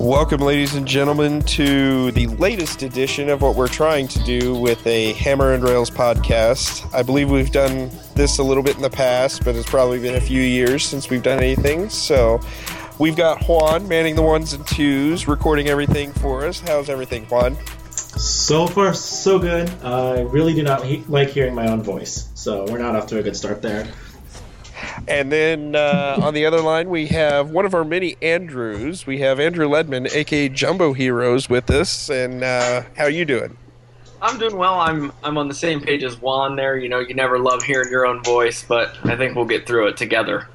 Welcome, ladies and gentlemen, to the latest edition of what we're trying to do with a Hammer and Rails podcast. I believe we've done this a little bit in the past, but it's probably been a few years since we've done anything. So we've got Juan manning the ones and twos, recording everything for us. How's everything, Juan? So far, so good. I really do not like hearing my own voice, so we're not off to a good start there. And then uh, on the other line, we have one of our many Andrews. We have Andrew Ledman, aka Jumbo Heroes, with us. And uh, how are you doing? I'm doing well. I'm I'm on the same page as Juan there. You know, you never love hearing your own voice, but I think we'll get through it together.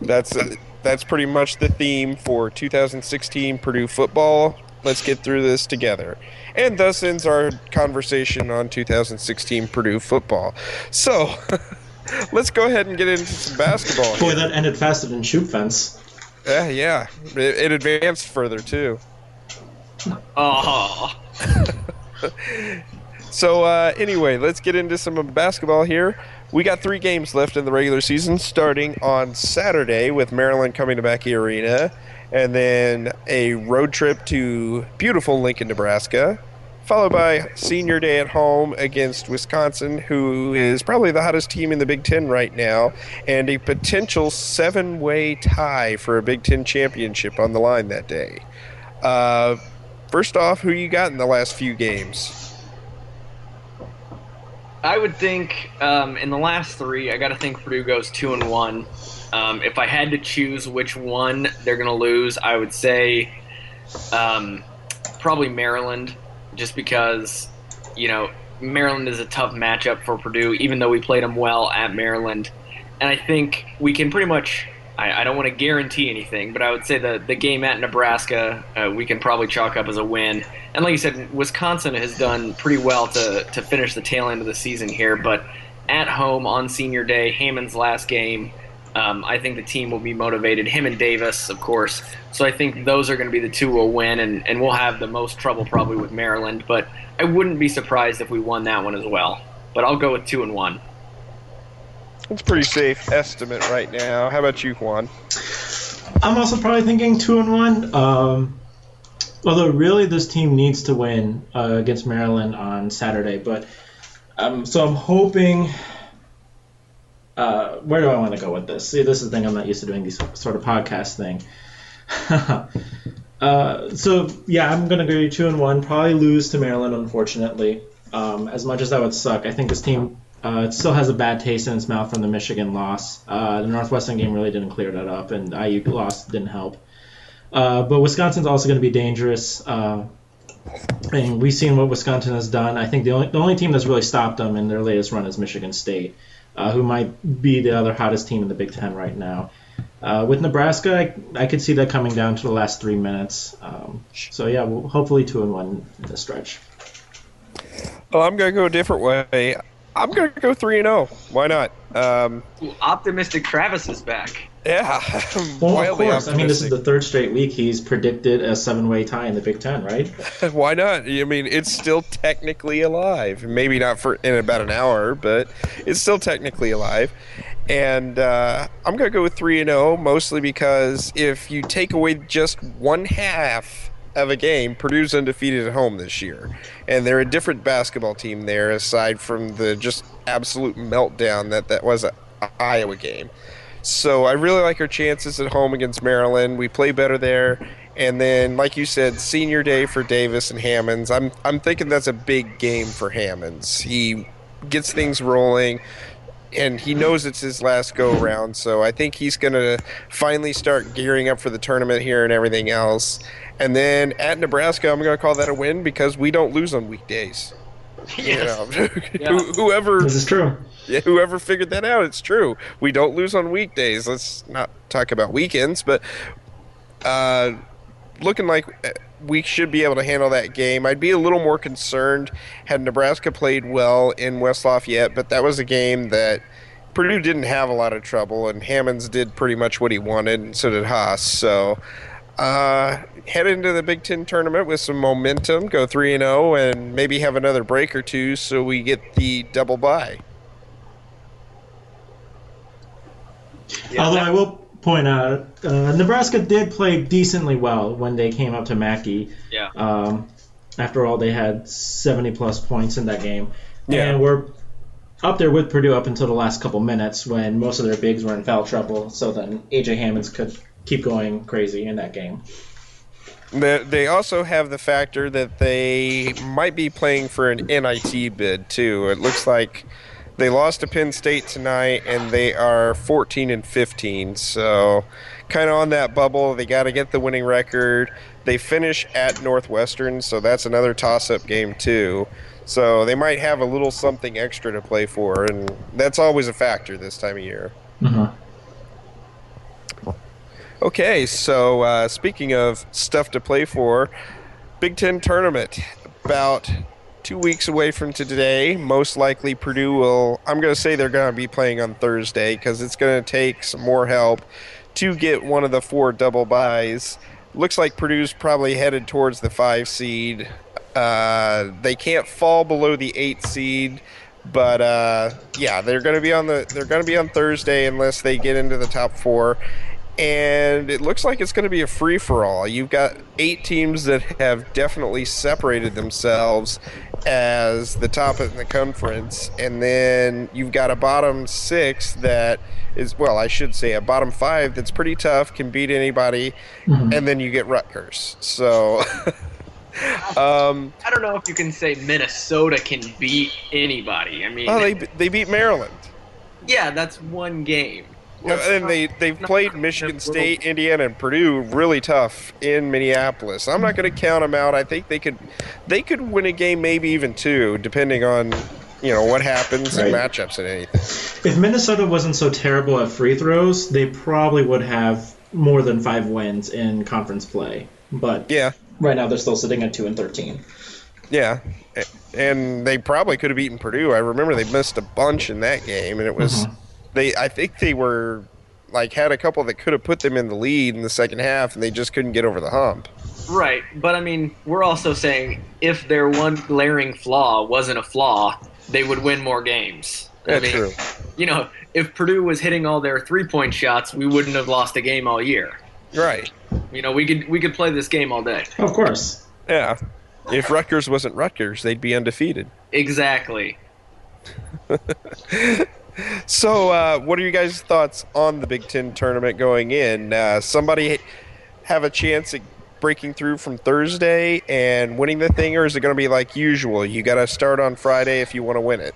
That's uh, that's pretty much the theme for 2016 Purdue football. Let's get through this together. And thus ends our conversation on 2016 Purdue football. So. Let's go ahead and get into some basketball. Boy, that ended faster than shoot fence. Yeah, yeah. It, it advanced further too. Oh. so uh, anyway, let's get into some basketball here. We got three games left in the regular season, starting on Saturday with Maryland coming to Mackey Arena, and then a road trip to beautiful Lincoln, Nebraska followed by senior day at home against Wisconsin, who is probably the hottest team in the Big Ten right now, and a potential seven way tie for a Big Ten championship on the line that day. Uh, first off, who you got in the last few games? I would think um, in the last three, I got to think Purdue goes two and one. Um, if I had to choose which one they're going to lose, I would say um, probably Maryland just because, you know, Maryland is a tough matchup for Purdue, even though we played them well at Maryland. And I think we can pretty much, I, I don't want to guarantee anything, but I would say the, the game at Nebraska, uh, we can probably chalk up as a win. And like you said, Wisconsin has done pretty well to, to finish the tail end of the season here, but at home on senior day, Hammons' last game, um, I think the team will be motivated. Him and Davis, of course. So I think those are going to be the two we'll win, and, and we'll have the most trouble probably with Maryland. But I wouldn't be surprised if we won that one as well. But I'll go with two and one. It's a pretty safe estimate right now. How about you, Juan? I'm also probably thinking two and one. Um, although really, this team needs to win uh, against Maryland on Saturday. But um, so I'm hoping uh, where do I want to go with this? See, this is the thing I'm not used to doing these sort of podcast thing. Uh, so yeah, I'm gonna go two and one. Probably lose to Maryland, unfortunately. Um, as much as that would suck, I think this team uh, still has a bad taste in its mouth from the Michigan loss. Uh, the Northwestern game really didn't clear that up, and IU loss didn't help. Uh, but Wisconsin's also going to be dangerous. And we've seen what Wisconsin has done. I think the only the only team that's really stopped them in their latest run is Michigan State, uh, who might be the other hottest team in the Big Ten right now. Uh, with Nebraska, I, I could see that coming down to the last three minutes. Um, so yeah, we'll, hopefully two and one in the stretch. Well, I'm going to go a different way. I'm going to go 3 and 0. Why not? Um, Ooh, optimistic Travis is back. Yeah. Well, of course. I mean, this is the third straight week he's predicted a seven-way tie in the Big Ten, right? Why not? I mean, it's still technically alive. Maybe not for in about an hour, but it's still technically alive. And uh, I'm going to go with 3 and 0, mostly because if you take away just one half of a game, Purdue's undefeated at home this year. And they're a different basketball team there, aside from the just absolute meltdown that that was a Iowa game. So I really like our chances at home against Maryland. We play better there. And then, like you said, senior day for Davis and Hammons. I'm I'm thinking that's a big game for Hammons. He gets things rolling, and he knows it's his last go round. So I think he's going to finally start gearing up for the tournament here and everything else. And then at Nebraska, I'm going to call that a win because we don't lose on weekdays. You know, Yeah. Whoever This is true. yeah, whoever figured that out, it's true. We don't lose on weekdays. Let's not talk about weekends, but uh, looking like uh, we should be able to handle that game. I'd be a little more concerned had Nebraska played well in West Lafayette, but that was a game that Purdue didn't have a lot of trouble, and Hammons did pretty much what he wanted, and so did Haas. So. Uh, head into the Big Ten tournament with some momentum, go three and zero, and maybe have another break or two, so we get the double bye. Yeah, Although that- I will point out, uh, Nebraska did play decently well when they came up to Mackey. Yeah. Um, after all, they had 70 plus points in that game. Yeah. And we're up there with Purdue up until the last couple minutes when most of their bigs were in foul trouble. So then AJ Hammons could keep going crazy in that game. They, they also have the factor that they might be playing for an NIT bid too. It looks like they lost to Penn State tonight, and they are 14 and 15. So, kind of on that bubble. They got to get the winning record. They finish at Northwestern, so that's another toss-up game too. So they might have a little something extra to play for, and that's always a factor this time of year. Mm-hmm. Okay, so uh, speaking of stuff to play for, Big Ten tournament about two weeks away from today. Most likely, Purdue will. I'm going to say they're going to be playing on Thursday because it's going to take some more help to get one of the four double buys. Looks like Purdue's probably headed towards the five seed. Uh, they can't fall below the eight seed, but uh, yeah, they're going to be on the. They're going to be on Thursday unless they get into the top four and it looks like it's going to be a free for all. You've got eight teams that have definitely separated themselves as the top in the conference, and then you've got a bottom six that is well, I should say a bottom five that's pretty tough, can beat anybody, and then you get Rutgers. So. um, I don't know if you can say Minnesota can beat anybody. I mean, oh, they they beat Maryland. yeah, that's one game. And they they've played Michigan State, Indiana, and Purdue really tough in Minneapolis. I'm not going to count them out. I think they could they could win a game, maybe even two, depending on you know what happens and Right. matchups and anything. If Minnesota wasn't so terrible at free throws, they probably would have more than five wins in conference play. But Yeah, right now they're still sitting at two and thirteen. yeah, and they probably could have beaten Purdue. I remember they missed a bunch in that game, and it was mm-hmm. They. I think they were like had a couple that could have put them in the lead in the second half, and they just couldn't get over the hump. Right, but I mean, we're also saying if their one glaring flaw wasn't a flaw, they would win more games. I That's mean, true. You know, if Purdue was hitting all their three-point shots, we wouldn't have lost a game all year. Right. You know, we could we could play this game all day. Of course. Yeah. If Rutgers wasn't Rutgers, they'd be undefeated. Exactly. So, uh, what are you guys' thoughts on the Big Ten tournament going in? Uh, somebody have a chance at breaking through from Thursday and winning the thing, or is it going to be like usual? You got to start on Friday if you want to win it.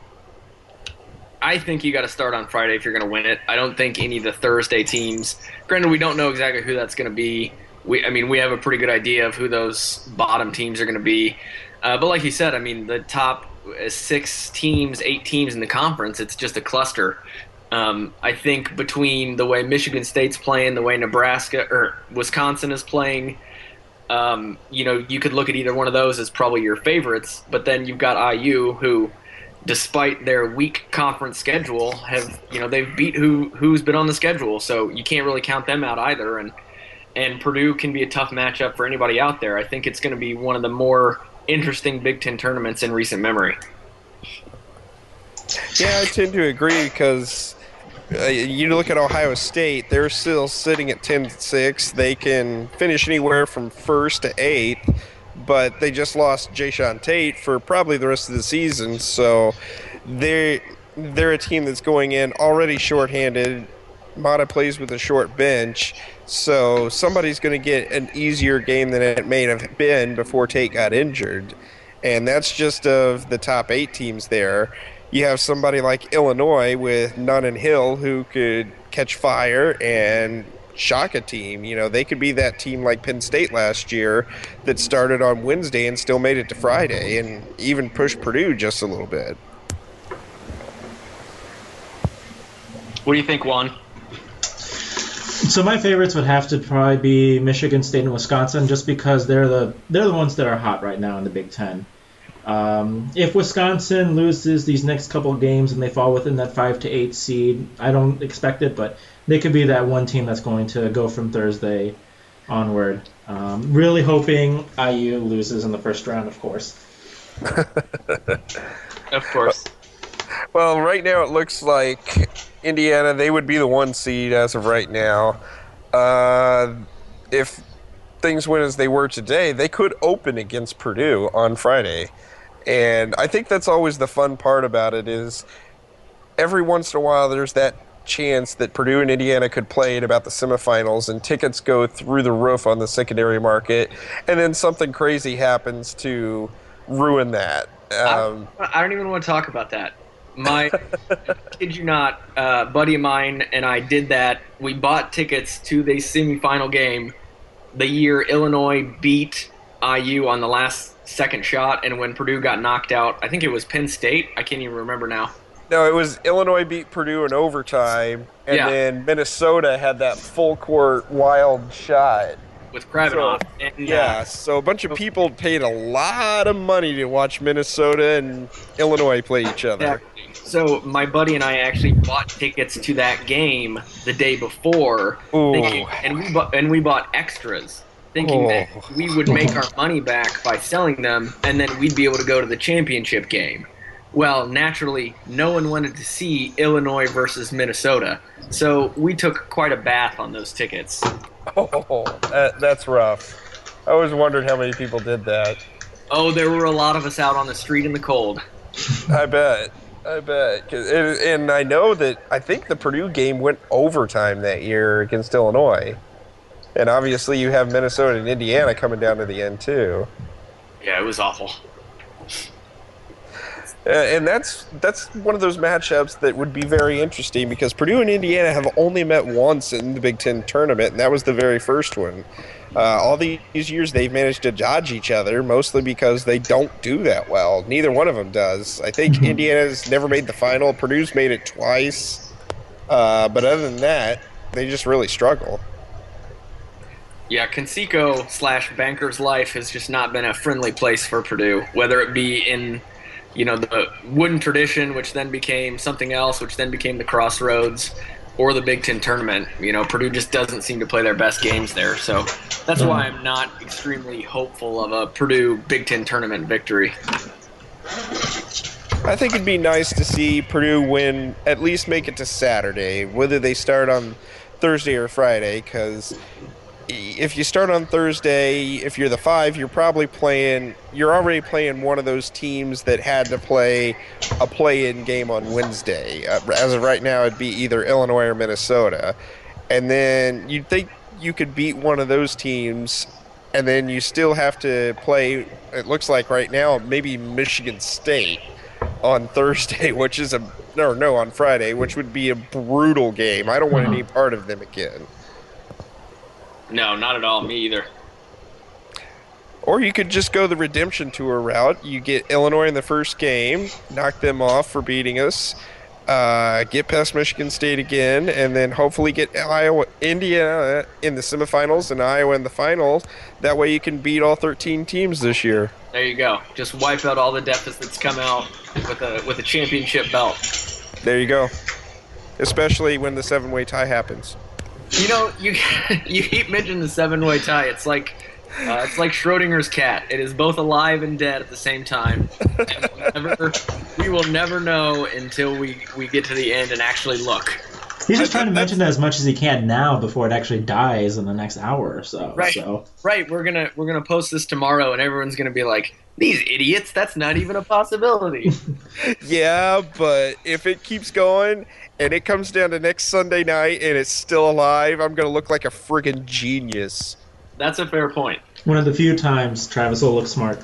I think you got to start on Friday if you're going to win it. I don't think any of the Thursday teams. Granted, we don't know exactly who that's going to be. We, I mean, we have a pretty good idea of who those bottom teams are going to be. Uh, but like you said, I mean, the top six teams, eight teams in the conference, it's just a cluster. Um, I think between the way Michigan State's playing, the way Nebraska or Wisconsin is playing, um, you know, you could look at either one of those as probably your favorites. But then you've got IU, who, despite their weak conference schedule, have you know they've beat who who's been on the schedule, so you can't really count them out either. And and Purdue can be a tough matchup for anybody out there. I think it's going to be one of the more interesting Big Ten tournaments in recent memory. Yeah, I tend to agree because uh, you look at Ohio State, they're still sitting at 10 6. They can finish anywhere from first to eighth, but they just lost Jae'Sean Tate for probably the rest of the season. So they're, they're a team that's going in already shorthanded. Matta plays with a short bench, so somebody's going to get an easier game than it may have been before Tate got injured. And that's just of the top eight teams there you have somebody like Illinois with Nunn and Hill who could catch fire and shock a team. You know, they could be that team like Penn State last year that started on Wednesday and still made it to Friday and even pushed Purdue just a little bit. What do you think, Juan? So my favorites would have to probably be Michigan State and Wisconsin, just because they're the they're the ones that are hot right now in the Big Ten. Um, if Wisconsin loses these next couple of games and they fall within that five to eight seed, I don't expect it, but they could be that one team that's going to go from Thursday onward. Um, really hoping IU loses in the first round, of course. of course. Well, right now it looks like Indiana they would be the one seed as of right now. Uh, if things went as they were today, they could open against Purdue on Friday. And I think that's always the fun part about it is every once in a while there's that chance that Purdue and Indiana could play in about the semifinals and tickets go through the roof on the secondary market and then something crazy happens to ruin that. Um, I, I, don't even want to talk about that. My kid you not, uh, buddy of mine and I did that. We bought tickets to the semifinal game the year Illinois beat IU on the last second shot, and when Purdue got knocked out, I think it was Penn State. I can't even remember now. No, it was Illinois beat Purdue in overtime, and yeah. then Minnesota had that full court wild shot with Krabbenhoft. So, and, yeah, uh, so a bunch of people paid a lot of money to watch Minnesota and Illinois play each other. So my buddy and I actually bought tickets to that game the day before, thinking, and we bought, and we bought extras thinking oh. that we would make our money back by selling them, and then we'd be able to go to the championship game. Well, naturally, no one wanted to see Illinois versus Minnesota, so we took quite a bath on those tickets. Oh, that, that's rough. I always wondered how many people did that. Oh, there were a lot of us out on the street in the cold. I bet. I bet. and I know that I think the Purdue game went overtime that year against Illinois. And obviously, you have Minnesota and Indiana coming down to the end too. Yeah, it was awful. Uh, and that's that's one of those matchups that would be very interesting because Purdue and Indiana have only met once in the Big Ten tournament, and that was the very first one. Uh, all these years they've managed to dodge each other, mostly because they don't do that well. Neither one of them does. I think mm-hmm. Indiana's never made the final. Purdue's made it twice, uh, but other than that, they just really struggle. Yeah, Conseco slash Banker's Life has just not been a friendly place for Purdue, whether it be in, you know, the wooden tradition, which then became something else, which then became the Crossroads, or the Big Ten tournament. You know, Purdue just doesn't seem to play their best games there. So that's why I'm not extremely hopeful of a Purdue Big Ten tournament victory. I think it'd be nice to see Purdue win, at least make it to Saturday, whether they start on Thursday or Friday, because if you start on Thursday, if you're the five, you're probably playing. You're already playing one of those teams that had to play a play-in game on Wednesday. Uh, as of right now, it'd be either Illinois or Minnesota, and then you'd think you could beat one of those teams and then you still have to play. It looks like right now maybe Michigan State on Thursday, which is a no no on Friday, which would be a brutal game. I don't want any part of them again. No, not at all. Me either. Or you could just go the redemption tour route. You get Illinois in the first game, knock them off for beating us, uh, get past Michigan State again, and then hopefully get Iowa, Indiana in the semifinals and Iowa in the finals. That way you can beat all 13 teams this year. There you go. Just wipe out all the deficits. Come out with a with a championship belt. There you go. Especially when the seven-way tie happens. You know, you you keep mentioning the seven way tie. It's like uh, it's like Schrodinger's cat. It is both alive and dead at the same time. We'll never, we will never know until we, we get to the end and actually look. He's just I- trying to mention it as much as he can now before it actually dies in the next hour or so. Right. So Right, we're gonna we're gonna post this tomorrow, and everyone's gonna be like, "These idiots! That's not even a possibility." Yeah, but if it keeps going and it comes down to next Sunday night and it's still alive, I'm going to look like a friggin' genius. That's a fair point. one of the few times Travis will look smart.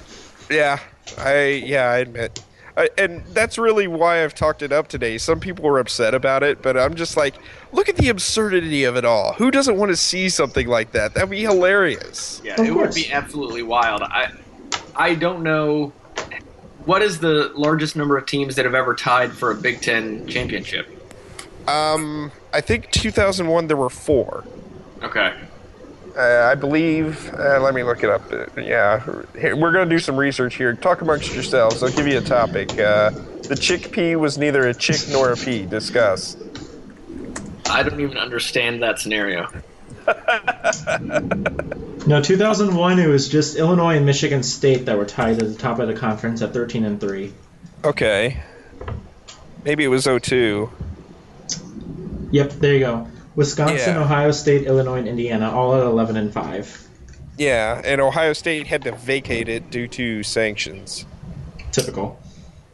Yeah, I yeah, I admit. I, and that's really why I've talked it up today. Some people were upset about it, but I'm just like, look at the absurdity of it all. Who doesn't want to see something like that? That'd be hilarious. Yeah, Of it would be absolutely wild. I I don't know what is the largest number of teams that have ever tied for a Big Ten championship. Um, I think 2001 there were four. Okay. Uh, I believe. Uh, let me look it up. Uh, yeah, here, we're going to do some research here. Talk amongst yourselves. I'll give you a topic. Uh, the chickpea was neither a chick nor a pea. Discuss. I don't even understand that scenario. No, 2001 it was just Illinois and Michigan State that were tied at the top of the conference at 13 and 3. Okay. Maybe it was 02. Yep, there you go. Wisconsin, Yeah. Ohio State, Illinois, and Indiana all at 11 and 5. Yeah, and Ohio State had to vacate it due to sanctions. Typical.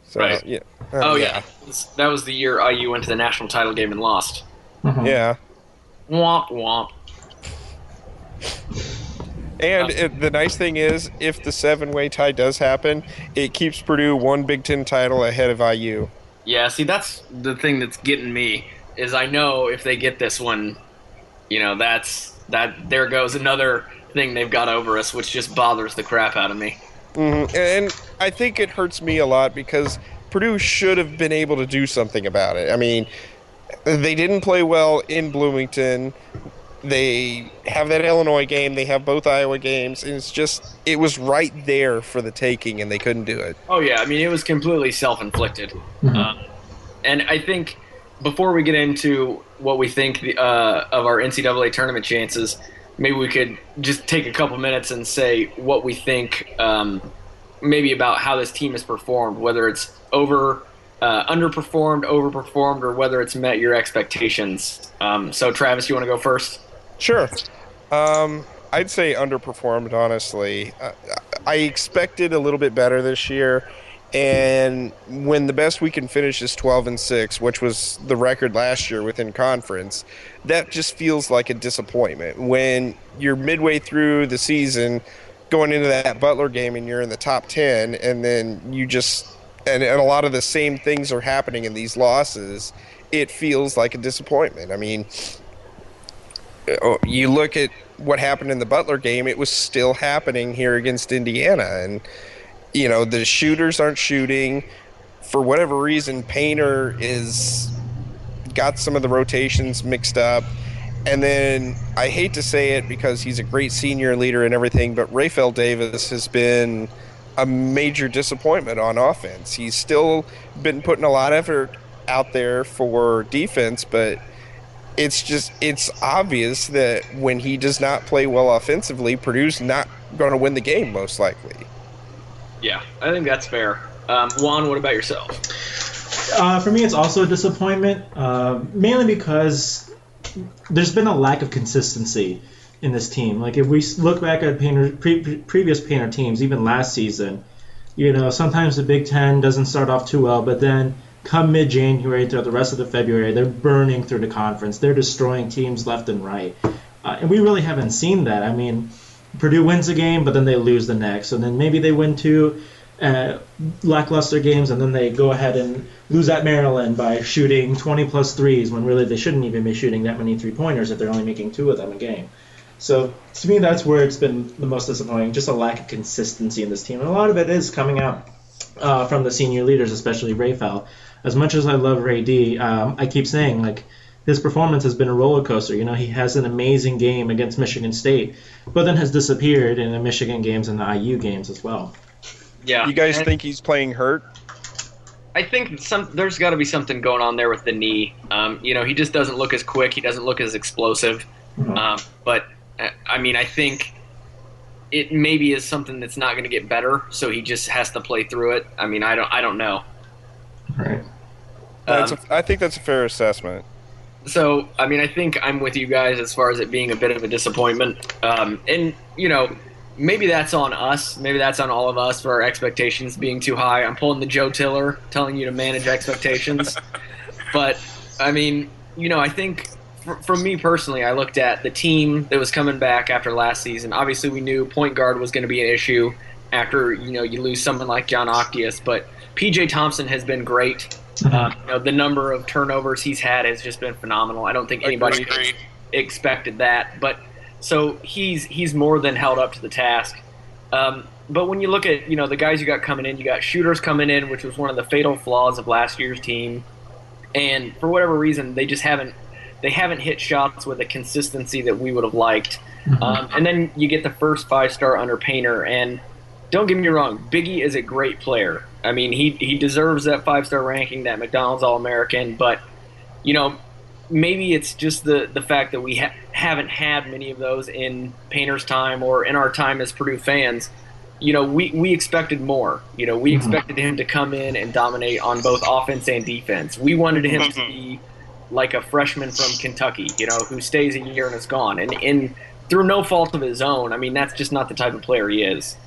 So, Right. Yeah. Oh yeah, that was the year IU went to the national title game and lost. Mhm. Yeah. Womp womp. And it, the nice thing is, if the seven-way tie does happen, it keeps Purdue one Big Ten title ahead of IU. Yeah, see, that's the thing that's getting me is I know if they get this one, you know, that's that. There goes another thing they've got over us, which just bothers the crap out of me. hmm And I think it hurts me a lot because Purdue should have been able to do something about it. I mean, they didn't play well in Bloomington. They have that Illinois game. They have both Iowa games, and it's just it was right there for the taking, and they couldn't do it. Oh yeah, I mean it was completely self-inflicted, um, and I think before we get into what we think the, uh, of our NCAA tournament chances, maybe we could just take a couple minutes and say what we think, um, maybe about how this team has performed, whether it's over. Uh, underperformed, overperformed, or whether it's met your expectations. Um, so, Travis, you want to go first? Sure. Um, I'd say underperformed, honestly. Uh, I expected a little bit better this year, and when the best we can finish is 12 and 6, which was the record last year within conference, that just feels like a disappointment. When you're midway through the season, going into that Butler game, and you're in the top 10, and then you just and, and a lot of the same things are happening in these losses. It feels like a disappointment. I mean, Uh, oh, you look at what happened in the Butler game, it was still happening here against Indiana. And, you know, the shooters aren't shooting. For whatever reason, Painter is got some of the rotations mixed up. And then I hate to say it because he's a great senior leader and everything, but Rapheal Davis has been a major disappointment on offense. He's still been putting a lot of effort out there for defense, but it's just it's obvious that when he does not play well offensively, Purdue's not going to win the game most likely. Yeah, I think that's fair. Um, Juan, what about yourself? Uh, for me, it's also a disappointment, uh, mainly because there's been a lack of consistency in this team. Like if we look back at Painter, pre- pre- previous Painter teams, even last season, you know, sometimes the Big Ten doesn't start off too well, but then come mid-January throughout the rest of the February, they're burning through the conference. They're destroying teams left and right, uh, and we really haven't seen that. I mean, Purdue wins a game, but then they lose the next, and then maybe they win two uh, lackluster games, and then they go ahead and lose at Maryland by shooting 20 plus threes when really they shouldn't even be shooting that many three pointers if they're only making two of them a game. So to me, that's where it's been the most disappointing, just a lack of consistency in this team, and a lot of it is coming out uh, from the senior leaders, especially Rapheal. As much as I love Ray D, um, I keep saying like his performance has been a roller coaster. You know, he has an amazing game against Michigan State, but then has disappeared in the Michigan games and the IU games as well. Yeah. You guys and think he's playing hurt? I think some there's got to be something going on there with the knee. Um, you know, he just doesn't look as quick. He doesn't look as explosive. Mhm. Um, but uh, I mean, I think it maybe is something that's not going to get better. So he just has to play through it. I mean, I don't I don't know. Right. That's Um, a, I think that's a fair assessment. So, I mean, I think I'm with you guys as far as it being a bit of a disappointment. Um, and, you know, maybe that's on us. Maybe that's on all of us for our expectations being too high. I'm pulling the Joe Tiller, telling you to manage expectations. but, I mean, you know, I think for, for me personally, I looked at the team that was coming back after last season. Obviously, we knew point guard was going to be an issue after, you know, you lose someone like Jon Octeus. But PJ Thompson has been great. Uh, you know, the number of turnovers he's had has just been phenomenal. I don't think anybody expected that, but so he's he's more than held up to the task. Um, but when you look at you know the guys you got coming in, you got shooters coming in, which was one of the fatal flaws of last year's team, and for whatever reason they just haven't they haven't hit shots with a consistency that we would have liked. Um, and then you get the first five star under Painter, and don't get me wrong, Biggie is a great player. I mean, he he deserves that five star ranking, that McDonald's All American. But you know, maybe it's just the the fact that we ha- haven't had many of those in Painter's time or in our time as Purdue fans. You know, we, we expected more. You know, we expected him to come in and dominate on both offense and defense. We wanted him to be like a freshman from Kentucky, you know, who stays a year and is gone. And, and through no fault of his own, I mean, that's just not the type of player he is.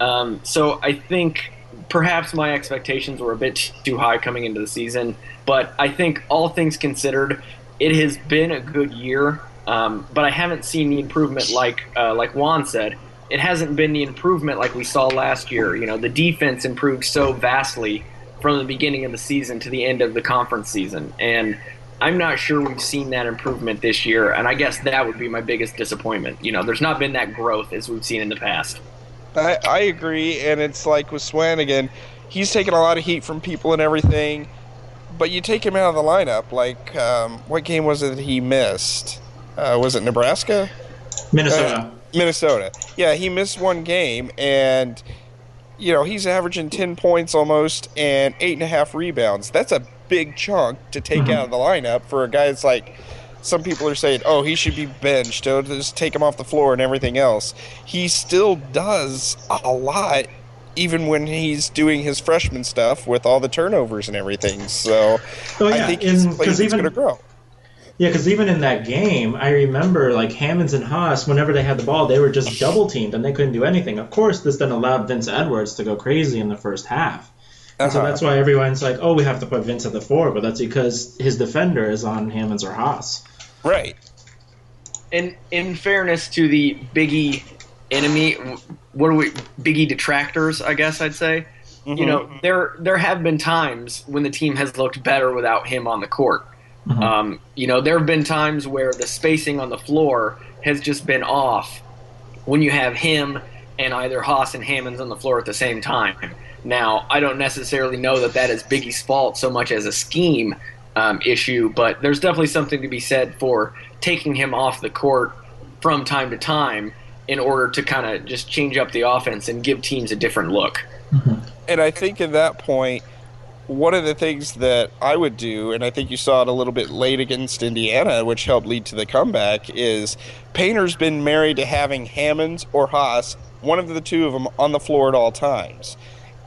Um, so I think perhaps my expectations were a bit too high coming into the season, but I think all things considered, it has been a good year. Um, but I haven't seen the improvement like uh, like Juan said. It hasn't been the improvement like we saw last year. You know, the defense improved so vastly from the beginning of the season to the end of the conference season, and I'm not sure we've seen that improvement this year. And I guess that would be my biggest disappointment. You know, there's not been that growth as we've seen in the past. I, I agree, and it's like with Swanigan, he's taking a lot of heat from people and everything, but you take him out of the lineup. Like, um, what game was it that he missed? Uh, was it Nebraska? Minnesota. Minnesota. Yeah, he missed one game, and you know he's averaging ten points almost and eight and a half rebounds. That's a big chunk to take Mhm. out of the lineup for a guy that's like. Some people are saying, "Oh, he should be benched. Oh, just take him off the floor and everything else." He still does a lot, even when he's doing his freshman stuff with all the turnovers and everything. So Oh, I yeah, think and- player 'cause that's even- going to grow. Yeah, because even in that game, I remember like Hammons and Haas, whenever they had the ball, they were just double teamed and they couldn't do anything. Of course, this then allowed Vince Edwards to go crazy in the first half. And so Uh-huh. that's why everyone's like, oh, we have to put Vince at the four, but that's because his defender is on Hammons or Haas. Right. in in fairness to the Biggie enemy, what are we Biggie detractors? I guess I'd say. You know, there there have been times when the team has looked better without him on the court. Um, you know, there have been times where the spacing on the floor has just been off when you have him and either Haas and Hammons on the floor at the same time. Now, I don't necessarily know that that is Biggie's fault so much as a scheme um, issue, but there's definitely something to be said for taking him off the court from time to time in order to kind of just change up the offense and give teams a different look. And I think at that point, one of the things that I would do, and I think you saw it a little bit late against Indiana, which helped lead to the comeback, is Painter's been married to having Hammons or Haas, one of the two of them, on the floor at all times.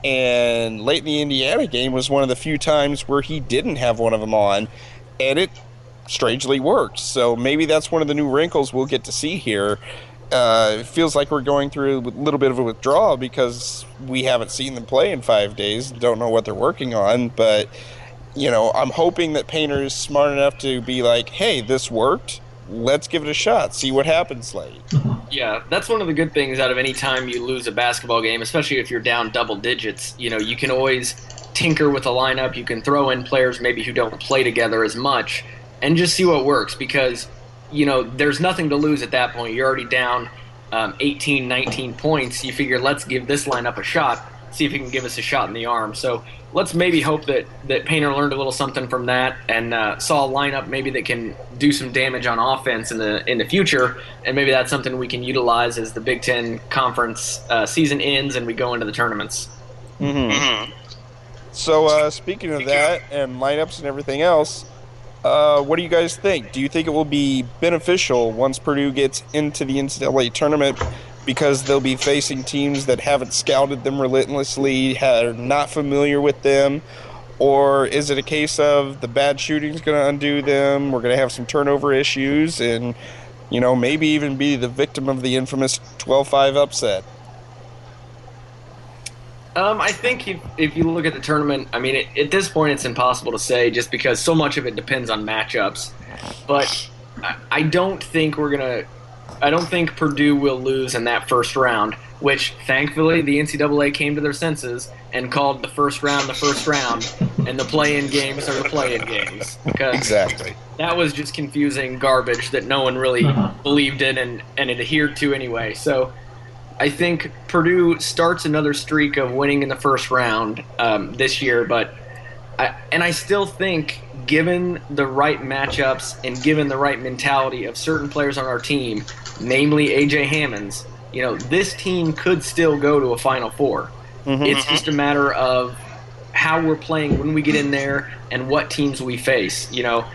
And late in the Indiana game was one of the few times where he didn't have one of them on, and it strangely worked. So maybe that's one of the new wrinkles we'll get to see here. Uh, it feels like we're going through a little bit of a withdrawal because we haven't seen them play in five days. Don't know what they're working on, but you know, I'm hoping that Painter is smart enough to be like, "Hey, this worked. Let's give it a shot. See what happens late." Yeah, that's one of the good things out of any time you lose a basketball game, especially if you're down double digits. You know, you can always tinker with a lineup. You can throw in players maybe who don't play together as much and just see what works because, you know, there's nothing to lose at that point. You're already down um, 18, 19 points. You figure, let's give this lineup a shot, see if he can give us a shot in the arm. So let's maybe hope that, that Painter learned a little something from that and uh, saw a lineup maybe that can do some damage on offense in the in the future, and maybe that's something we can utilize as the Big Ten conference uh, season ends and we go into the tournaments. So, uh, speaking of that and lineups and everything else, uh, what do you guys think? Do you think it will be beneficial once Purdue gets into the NCAA tournament because they'll be facing teams that haven't scouted them relentlessly, are not familiar with them? Or is it a case of the bad shooting is going to undo them? We're going to have some turnover issues and, you know, maybe even be the victim of the infamous 12 5 upset? Um, I think if, if you look at the tournament, I mean, it, at this point, it's impossible to say just because so much of it depends on matchups. But I, I don't think we're gonna. I don't think Purdue will lose in that first round. Which thankfully the NCAA came to their senses and called the first round the first round, and the play-in games are the play-in games Exactly. that was just confusing garbage that no one really believed in and, and adhered to anyway. So I think Purdue starts another streak of winning in the first round um, this year, but I, and I still think, given the right matchups and given the right mentality of certain players on our team, namely AJ Hammons, you know, this team could still go to a Final 4 It's just a matter of how we're playing when we get in there and what teams we face. You know,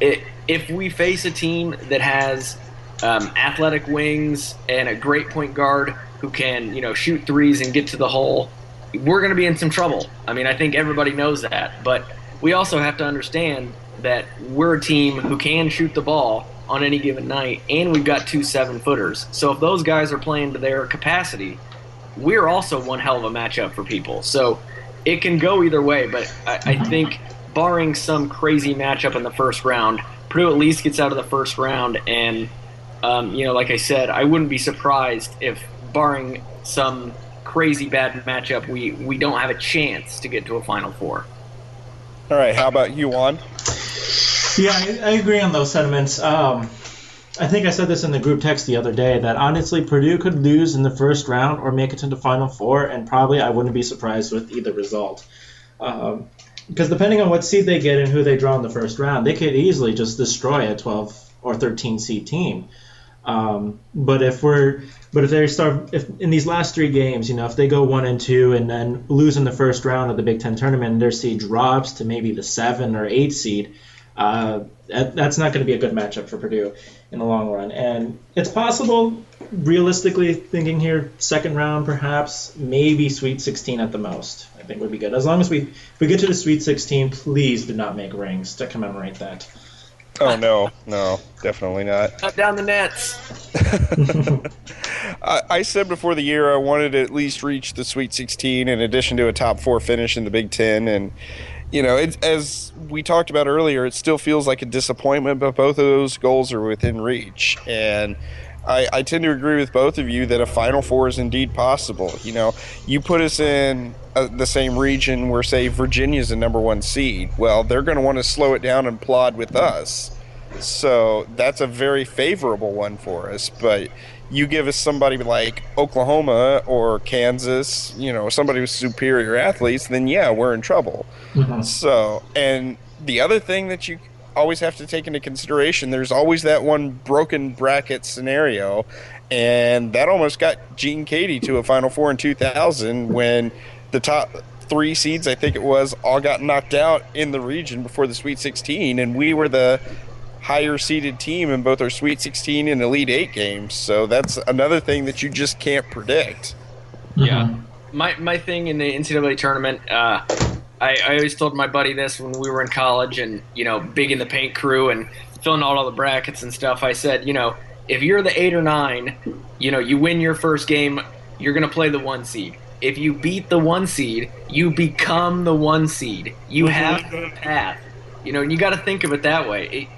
it, if we face a team that has um, athletic wings and a great point guard who can, you know, shoot threes and get to the hole, we're going to be in some trouble. I mean, I think everybody knows that, but we also have to understand that we're a team who can shoot the ball on any given night, and we've got two seven footers. So if those guys are playing to their capacity, we're also one hell of a matchup for people. So it can go either way, but I, I think barring some crazy matchup in the first round, Purdue at least gets out of the first round. And, um, you know, like I said, I wouldn't be surprised if, barring some crazy bad matchup, we, we don't have a chance to get to a Final Four. All right, how about you, Juan? Yeah, I, I agree on those sentiments. Um, I think I said this in the group text the other day that honestly Purdue could lose in the first round or make it to the Final Four, and probably I wouldn't be surprised with either result. Um, because depending on what seed they get and who they draw in the first round, they could easily just destroy a 12 or 13 seed team. Um, but if we're but if they start if in these last three games, you know, if they go one and two and then lose in the first round of the Big Ten tournament their seed drops to maybe the seven or eight seed, uh, that, that's not going to be a good matchup for Purdue in the long run. And it's possible, realistically thinking here, second round perhaps, maybe Sweet 16 at the most. I think would be good. As long as we if we get to the Sweet 16, please do not make rings to commemorate that. Oh no, no, definitely not. Cut down the nets. I, I said before the year I wanted to at least reach the Sweet 16 in addition to a top four finish in the Big Ten, and you know, it, as we talked about earlier, it still feels like a disappointment, but both of those goals are within reach, and. I, I tend to agree with both of you that a Final Four is indeed possible. You know, you put us in uh, the same region where, say, Virginia's the number one seed. Well, they're going to want to slow it down and plod with us. So that's a very favorable one for us. But you give us somebody like Oklahoma or Kansas, you know, somebody with superior athletes, then yeah, we're in trouble. Mm-hmm. So, and the other thing that you always have to take into consideration, there's always that one broken bracket scenario. And that almost got Gene Keady to a Final Four in 2000 when the top three seeds, I think it was, all got knocked out in the region before the Sweet 16. And we were the higher seeded team in both our Sweet 16 and Elite Eight games. So that's another thing that you just can't predict. Yeah. My my thing in the NCAA tournament, uh, I, I always told my buddy this when we were in college and, you know, big in the paint crew and filling out all the brackets and stuff. I said, you know, if you're the eight or nine, you know, you win your first game, you're going to play the one seed. If you beat the one seed, you become the one seed. You have the path. You know, and you got to think of it that way. It,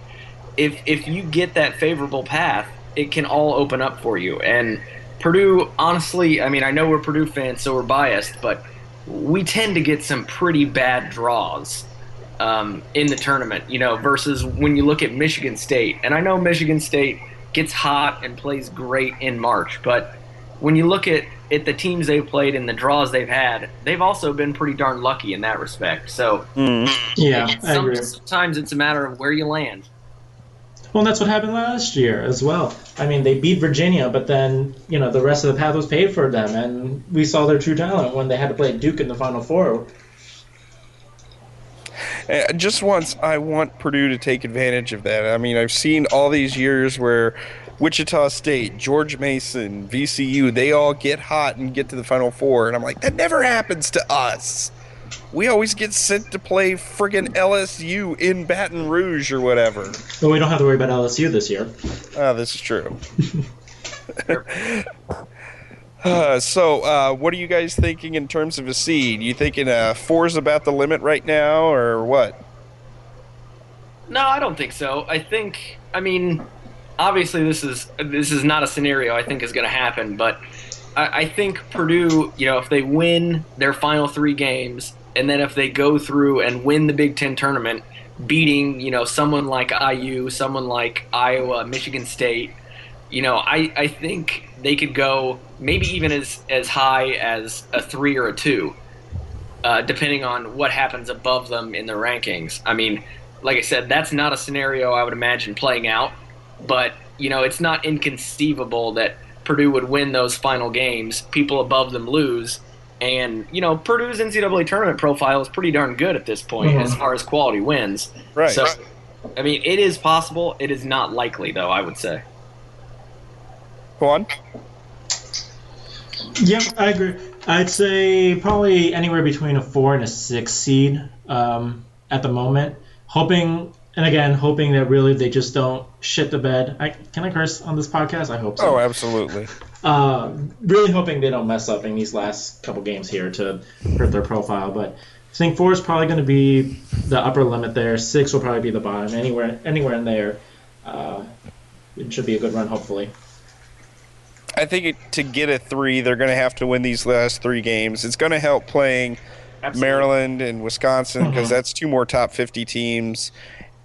if if you get that favorable path, it can all open up for you. And Purdue, honestly, I mean, I know we're Purdue fans, so we're biased, but we tend to get some pretty bad draws um, in the tournament, you know, versus when you look at Michigan State. And I know Michigan State gets hot and plays great in March, but when you look at, at the teams they've played and the draws they've had, they've also been pretty darn lucky in that respect. So Yeah, I some- agree. sometimes it's a matter of where you land. Well, that's what happened last year as well. I mean, they beat Virginia, but then you know the rest of the path was paid for them, and we saw their true talent when they had to play Duke in the Final Four. Uh, Just once, I want Purdue to take advantage of that. I mean, I've seen all these years where Wichita State, George Mason, VCU, they all get hot and get to the Final Four, and I'm like, that never happens to us. We always get sent to play friggin' LSU in Baton Rouge or whatever. But we don't have to worry about LSU this year. Ah, this is true. uh, so, uh, what are you guys thinking in terms of a seed? You thinking uh, four is about the limit right now, or what? No, I don't think so. I think, I mean, obviously this is this is not a scenario I think is going to happen, but I, I think Purdue, you know, if they win their final three games, and then if they go through and win the Big Ten tournament, beating you know someone like IU, someone like Iowa, Michigan State, you know, I, I think they could go maybe even as as high as a three or a two uh, depending on what happens above them in the rankings. I mean, like I said, that's not a scenario I would imagine playing out, but you know, it's not inconceivable that Purdue would win those final games, people above them lose, and you know, Purdue's NCAA tournament profile is pretty darn good at this point Mhm. as far as quality wins. Right. So, I mean, it is possible. It is not likely, though. I would say. Juan? Yeah, I agree. I'd say probably anywhere between a four and a six seed um, at the moment. Hoping, and again, hoping that really they just don't shit the bed. I, can I curse on this podcast? I hope so. Oh, absolutely. Uh, really hoping they don't mess up in these last couple games here to hurt their profile. But I think four is probably going to be the upper limit there. Six will probably be the bottom. Anywhere, anywhere in there, uh, it should be a good run. Hopefully. I think it, to get a three, they're going to have to win these last three games. It's going to help playing Maryland and Wisconsin because Mhm. that's two more top 50 teams.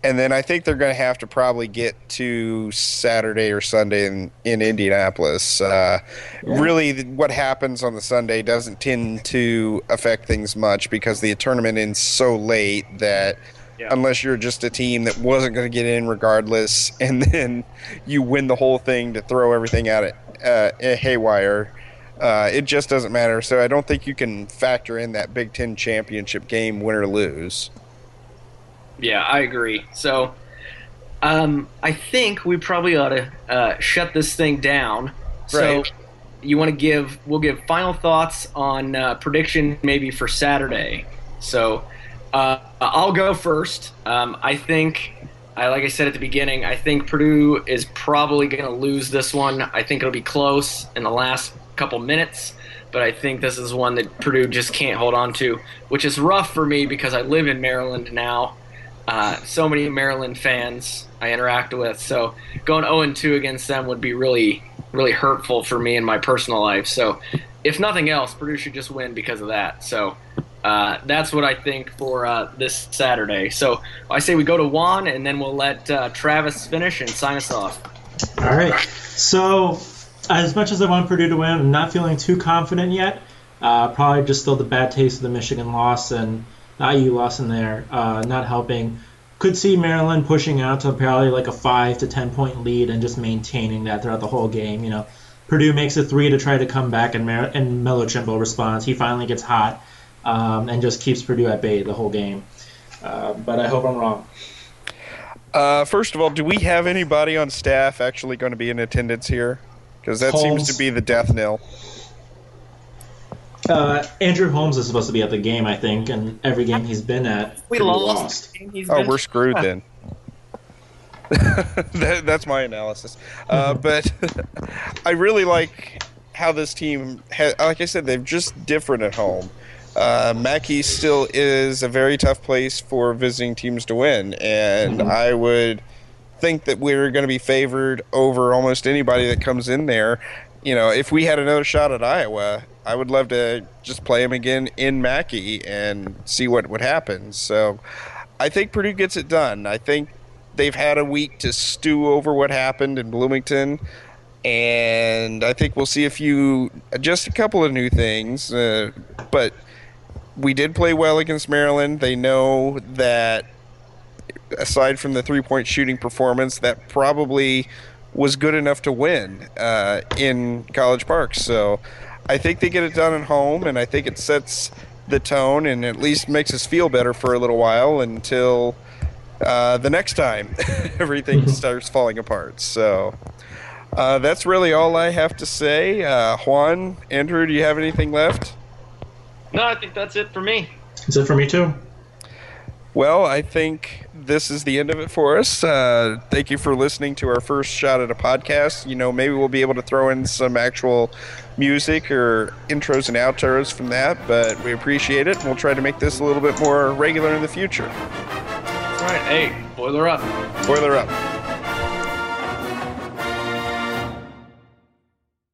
And then I think they're going to have to probably get to Saturday or Sunday in, in Indianapolis. Uh, Really, what happens on the Sunday doesn't tend to affect things much because the tournament ends so late that Yeah. unless you're just a team that wasn't going to get in regardless, and then you win the whole thing to throw everything out at uh, haywire, uh, it just doesn't matter. So I don't think you can factor in that Big Ten championship game, win or lose. Yeah, I agree. So, um, I think we probably ought to uh, shut this thing down. So, you want to give? We'll give final thoughts on uh, prediction maybe for Saturday. So, uh, I'll go first. Um, I think, I like I said at the beginning, I think Purdue is probably going to lose this one. I think it'll be close in the last couple minutes. But I think this is one that Purdue just can't hold on to, which is rough for me because I live in Maryland now uh, so many Maryland fans I interact with. So going 0 2 against them would be really, really hurtful for me in my personal life. So if nothing else, Purdue should just win because of that. So uh, that's what I think for uh, this Saturday. So I say we go to Juan, and then we'll let uh, Travis finish and sign us off. All right. So, as much as I want Purdue to win, I'm not feeling too confident yet. Uh, probably just still the bad taste of the Michigan loss and IU loss in there, uh, not helping. Could see Maryland pushing out to probably like a five to ten point lead and just maintaining that throughout the whole game. You know, Purdue makes a three to try to come back, and, Mar- and Melo Trimble responds. He finally gets hot um, and just keeps Purdue at bay the whole game. Uh, but I hope I'm wrong. Uh, first of all, do we have anybody on staff actually going to be in attendance here? Because that seems to be the death knell. Uh, Andrew Holmes is supposed to be at the game, I think, and every game he's been at, We Purdue lost. Oh, we're screwed then. that, that's my analysis. Uh, but I really like how this team, ha- like I said, they're just different at home. Uh, Mackey still is a very tough place for visiting teams to win, and I would think that we're going to be favored over almost anybody that comes in there. You know, if we had another shot at Iowa, I would love to just play them again in Mackey and see what would happen. So I think Purdue gets it done. I think they've had a week to stew over what happened in Bloomington. And I think we'll see a few, just a couple of new things. Uh, but we did play well against Maryland. They know that aside from the three point shooting performance, that probably was good enough to win uh, in College Park. So I think they get it done at home, and I think it sets the tone and at least makes us feel better for a little while until uh, the next time everything starts falling apart. So. Uh, that's really all I have to say. Uh, Juan, Andrew, do you have anything left? No, I think that's it for me. That's it for me too. Well, I think this is the end of it for us. Uh, thank you for listening to our first shot at a podcast. You know, maybe we'll be able to throw in some actual music or intros and outros from that, but we appreciate it. and We'll try to make this a little bit more regular in the future. All right, hey, boiler up. Boiler up.